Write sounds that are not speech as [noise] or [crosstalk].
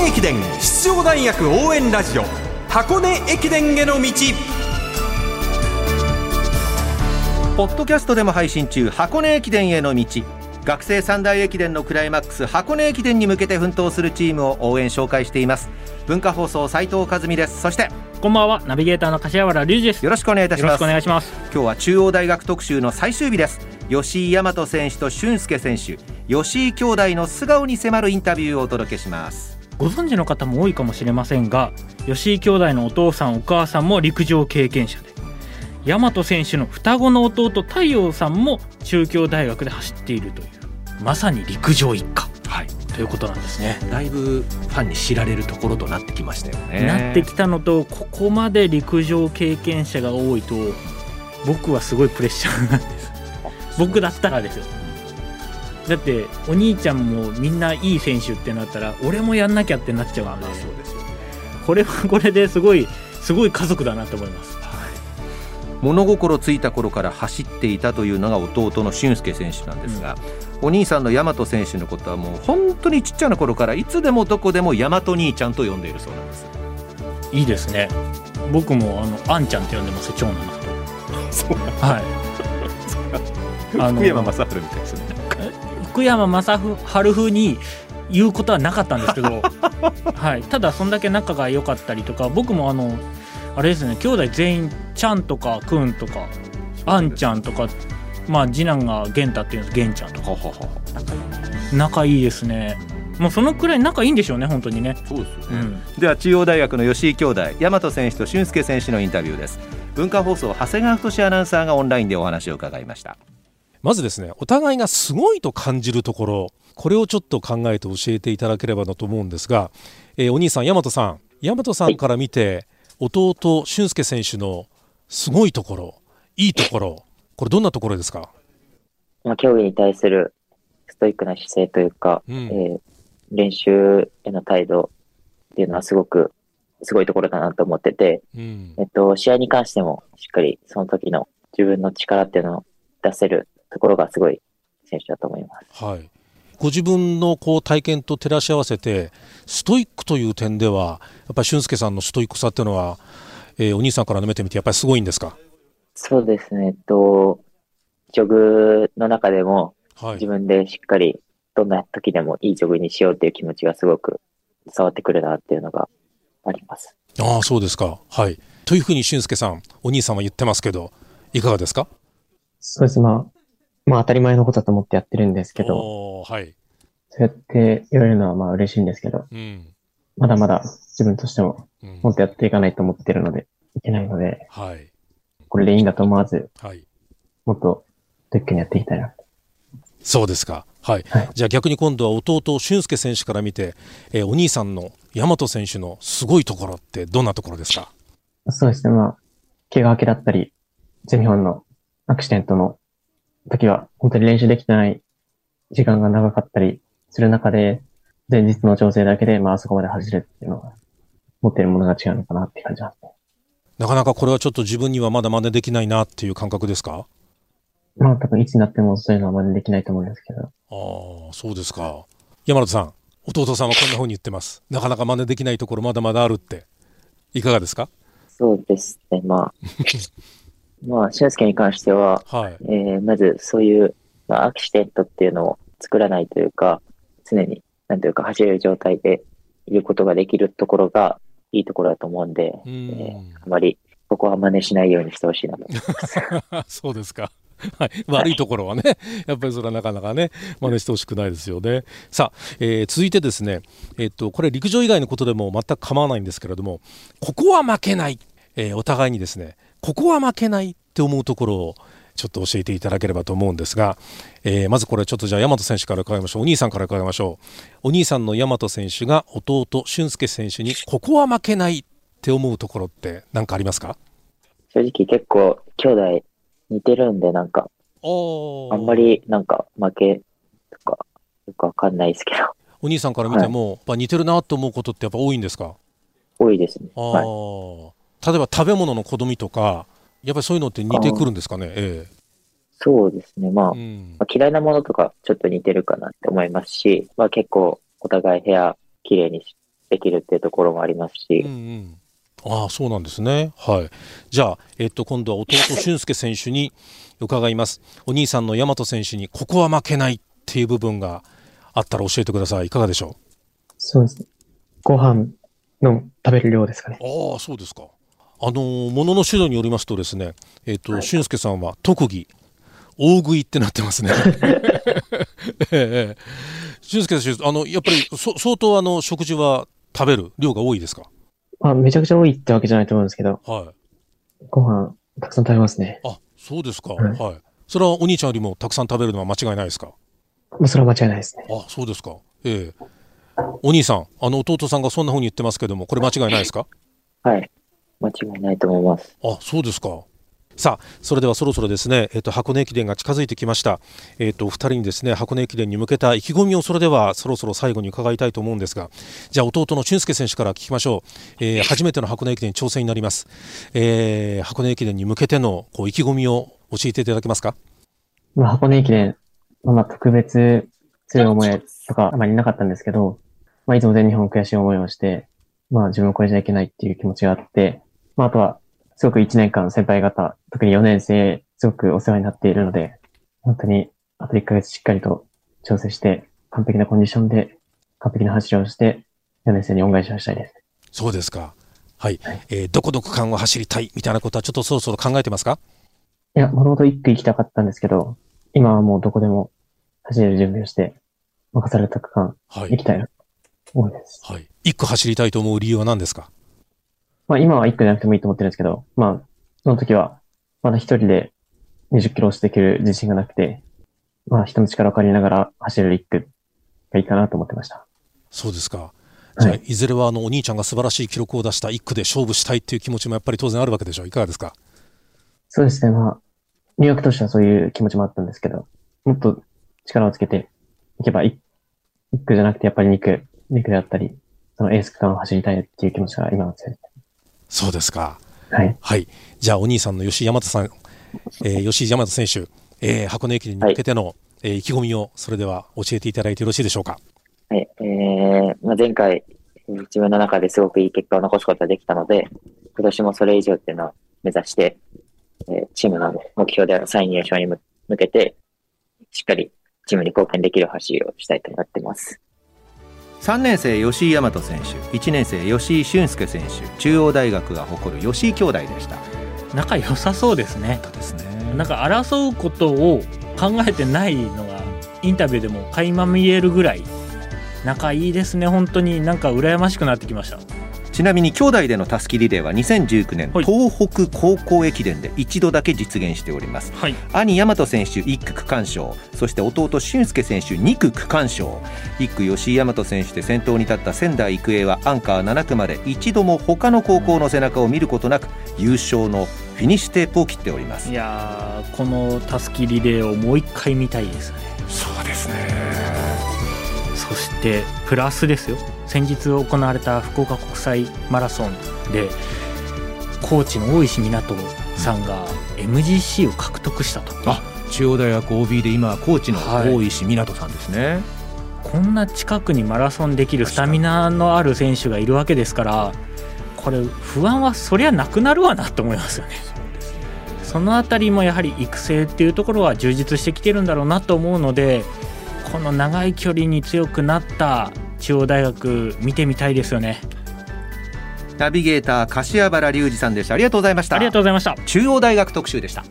根駅伝出場大学応援ラジオ箱根駅伝への道。ポッドキャストでも配信中箱根駅伝への道。学生三大駅伝のクライマックス箱根駅伝に向けて奮闘するチームを応援紹介しています。文化放送斉藤和美です。そしてこんばんは。ナビゲーターの柏原隆二です。よろしくお願いいたしよろしますくお願いします。今日は中央大学特集の最終日です。吉井大和選手と俊介選手吉井兄弟の素顔に迫るインタビューをお届けしますご存知の方も多いかもしれませんが吉井兄弟のお父さんお母さんも陸上経験者で大和選手の双子の弟太陽さんも中京大学で走っているというまさに陸上一家。はい。ということなんですね。だいぶファンに知られるところとなってきましたよね。なってきたのとここまで陸上経験者が多いと僕はすごいプレッシャーなんです。僕だったらですよだってお兄ちゃんもみんないい選手ってなったら俺もやんなきゃってなっちゃうんで。そうですよね。これはこれですごいすごい家族だなと思います。物心ついた頃から走っていたというのが弟の俊介選手なんですが、お兄さんの大和選手のことはもう本当にちっちゃな頃からいつでもどこでも大和兄ちゃんと呼んでいるそうなんです。いいですね。僕もあのあんちゃんって呼んでます。長男のことそう。はい。[laughs] あの福山雅治みたいですね福山雅治風に言うことはなかったんですけど、[laughs] はい、ただそんだけ仲が良かったりとか僕もあのあれですね兄弟全員ちゃんとかくんとかあんちゃんとかまあ次男が玄太っていうんです玄ちゃんとか。仲いいですね。もうそのくらい仲いいんでしょうね本当にね、そうですよね、うん、では中央大学の吉井兄弟大和選手と俊介選手のインタビューです。文化放送長谷川太アナウンサーがオンラインでお話を伺いましたまずですねお互いがすごいと感じるところこれをちょっと考えて教えていただければなと思うんですが、えーお兄さん大和さん。大和さんから見て、弟俊介選手のすごいところいいところこれどんなところですか、まあ、競技に対するストイックな姿勢というか、うん。えー練習への態度っていうのはすごく、すごいところだなと思ってて、うん。えっと、試合に関してもしっかりその時の自分の力っていうのを出せるところがすごい選手だと思います。はい、ご自分のこう体験と照らし合わせてストイックという点ではやっぱり俊介さんのストイックさっていうのは、えーお兄さんから見てみてやっぱりすごいんですか、そうですね、えっと、ジョグの中でもはい。自分でしっかりどんな時でもいいジョグにしようっていう気持ちがすごく伝わってくるなっていうのがあります。ああそうですか。はい。というふうに俊介さんお兄さんは言ってますけどいかがですか？そうです。まあ、まあ当たり前のことだと思ってやってるんですけど、はい、そうやって言われるのはまあ嬉しいんですけど、うん。まだまだ自分としてもうん。もっとやっていかないと思ってるので、いけないので、はい。これでいいんだと思わず、はい。もっとストイックにやっていきたいな。そうですか。はい、はい。じゃあ逆に今度は弟駿恭選手から見て、えーお兄さんの大和選手のすごいところってどんなところですか？そうですね。まあ、怪我明けだったり、全日本のアクシデントの時は、本当に練習できてない時間が長かったりする中で、前日の調整だけで、まあ、あそこまで走れるっていうのは、持っているものが違うのかなって感じますね。なかなかこれはちょっと自分にはまだ真似できないなっていう感覚ですか？まあ、多分いつになってもそういうのは真似できないと思うんですけど、ああそうですか。山田さん弟さんはこんな風に言ってます。なかなか真似できないところまだまだあるって。いかがですか？そうですね、まあ、[laughs] まあ、俊介に関しては、はい。えーまずそういう、まあ、アクシデントっていうのを作らないというか、常に、なんというか走れる状態でいることができるところがいいところだと思うんで、うえーんあまりここは真似しないようにしてほしいなと。[laughs] そうですか。はい、悪いところはね、やっぱりそれはなかなかね、真似してほしくないですよね。さあ、えー続いてですね、えっと、これ陸上以外のことでも全く構わないんですけれども、ここは負けない、えーお互いにですね、ここは負けないって思うところをちょっと教えていただければと思うんですが、えーまずこれちょっとじゃあ大和選手から伺いましょう。お兄さんから伺いましょう。お兄さんの大和選手が弟、俊介選手に、ここは負けないって思うところって何かありますか？正直結構兄弟似てるんで、なんか、おあんまりなんか負けとか、よくわかんないですけど、お兄さんから見ても、やっぱ似てるなと思うことってやっぱ多いんですか？多いですね。あはい。ー例えば食べ物の好みとかやっぱりそういうのって似てくるんですかね？えそうですね。まあ、えうんまあ嫌いなものとかちょっと似てるかなって思いますし、まあ結構お互い部屋綺麗にしできるっていうところもありますし、うんうんああそうなんですね。はい。じゃあ、えっと、今度は弟俊介選手に伺います。お兄さんの大和選手にここは負けないっていう部分があったら教えてください。いかがでしょそうですね。ご飯の食べる量ですかね。う。ああそうですか。あのーものの指導によりますとですね、えっと、俊介さんは特技大食いってなってますね。[laughs] ええ俊介選手、あのやっぱりそ相当あの食事は食べる量が多いですか？まあ、めちゃくちゃ多いってわけじゃないと思うんですけど、はい。ご飯たくさん食べますね。あ、そうですか。はいはい。それはお兄ちゃんよりもたくさん食べるのは間違いないですか？まあ、それは間違いないですね。あ、そうですか。ええお兄さん、あの弟さんがそんな風に言ってますけども、これ間違いないですか？はい。間違いないと思います。あ、そうですか。さあ、それではそろそろですね、えっと箱根駅伝が近づいてきました。えっとお二人にですね、箱根駅伝に向けた意気込みをそれではそろそろ最後に伺いたいと思うんですが、じゃあ弟の俊介選手から聞きましょう。えー [laughs] 初めての箱根駅伝挑戦になります。えー箱根駅伝に向けてのこう意気込みを教えていただけますか？まあ、箱根駅伝、まあまあ、特別強い思いとかあまりなかったんですけど、まあ、いつも全日本悔しい思いをして、まあ、自分を超えちゃいけないっていう気持ちがあって、まあ、あとは、すごく1年間先輩方、特に4年生、すごくお世話になっているので、本当に、あと1ヶ月しっかりと調整して、完璧なコンディションで、完璧な走りをして、4年生に恩返しをしたいです。そうですか。はい、はいえーどこの区間を走りたいみたいなことはちょっとそろそろ考えてますか？いや、もともと1区行きたかったんですけど、今はもうどこでも走れる準備をして、任された区間はい。行きたいなと思います。はい。一区走りたいと思う理由は何ですか？まあ今は1区じゃなくてもいいと思ってるんですけど、まあ、その時は、まだ一人で20キロ押していける自信がなくて、まあ人の力を借りながら走れる1区がいいかなと思ってました。そうですか。じゃあ、はいいずれはあのお兄ちゃんが素晴らしい記録を出した一区で勝負したいっていう気持ちもやっぱり当然あるわけでしょう。いかがですか？そうですね、まあ、入学としてはそういう気持ちもあったんですけど、もっと力をつけていけば 1, 区じゃなくてやっぱり2区、2区であったり、そのエース区間を走りたいっていう気持ちが今の強いでそうですか。す。はい。はい。じゃあお兄さんの吉井大和さん、えー吉井大和選手、えー箱根駅伝に向けての、えー意気込みをそれでは教えていただいてよろしいでしょうか。はい。えー、まあ、前回、えー自分の中ですごくいい結果を残すことができたので、今年もそれ以上っていうのを目指して、えーチームの目標である3位入賞に向向けて、しっかりチームに貢献できる走りをしたいと思ってます。3年生吉井大和選手。1年生吉井俊介選手。中央大学が誇る吉井兄弟でした。仲良さそうですね。ですね。なんか争うことを考えてないのがインタビューでも垣間見えるぐらい仲いいですね。本当になんか羨ましくなってきましたちなみに兄弟でのたすきリレーは2019年、はい。東北高校駅伝で一度だけ実現しております。はい。兄大和選手1区区間賞。そして弟俊介選手2区区間賞。1区吉井大和選手で先頭に立った仙台育英はアンカー7区まで一度も他の高校の背中を見ることなく優勝のフィニッシュテープを切っております。いやーこのたすきリレーをもう一回見たいですね。そうですねそしてプラスですよ。先日行われた福岡国際マラソンでコーチの大石港さんが MGC を獲得したと。あ中央大学 OB で今コーチのはい。大石湊さんですね、こんな近くにマラソンできるスタミナのある選手がいるわけですからこれ不安はそりゃなくなるわなと思いますよね。そのあたりもやはり育成っていうところは充実してきてるんだろうなと思うのでこの長い距離に強くなった中央大学見てみたいですよね。ナビゲーター柏原隆二さんでした。ありがとうございました。ありがとうございました。中央大学特集でした